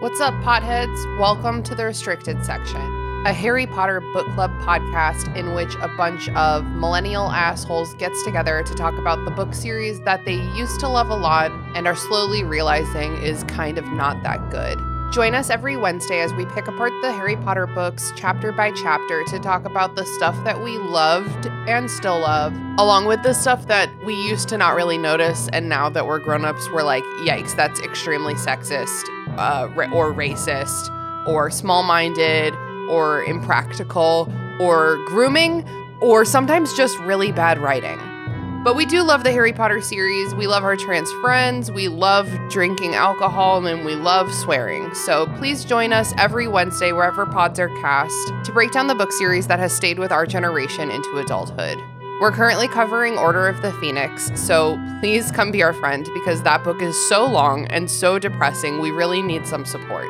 What's up, potheads? Welcome to the restricted section, a Harry Potter book club podcast in which a bunch of millennial assholes gets together to talk about the book series that they used to love a lot and are slowly realizing is kind of not that good. Join us every Wednesday as we pick apart the Harry Potter books chapter by chapter to talk about the stuff that we loved and still love, along with the stuff that we used to not really notice, and now that we're grown-ups, we're like, yikes, that's extremely sexist, uh, or racist, or small-minded, or impractical, or grooming, or sometimes just really bad writing. But we do love the Harry Potter series. We love our trans friends. We love drinking alcohol and we love swearing. So please join us every Wednesday, wherever pods are cast, to break down the book series that has stayed with our generation into adulthood. We're currently covering Order of the Phoenix, so please come be our friend because that book is so long and so depressing. We really need some support.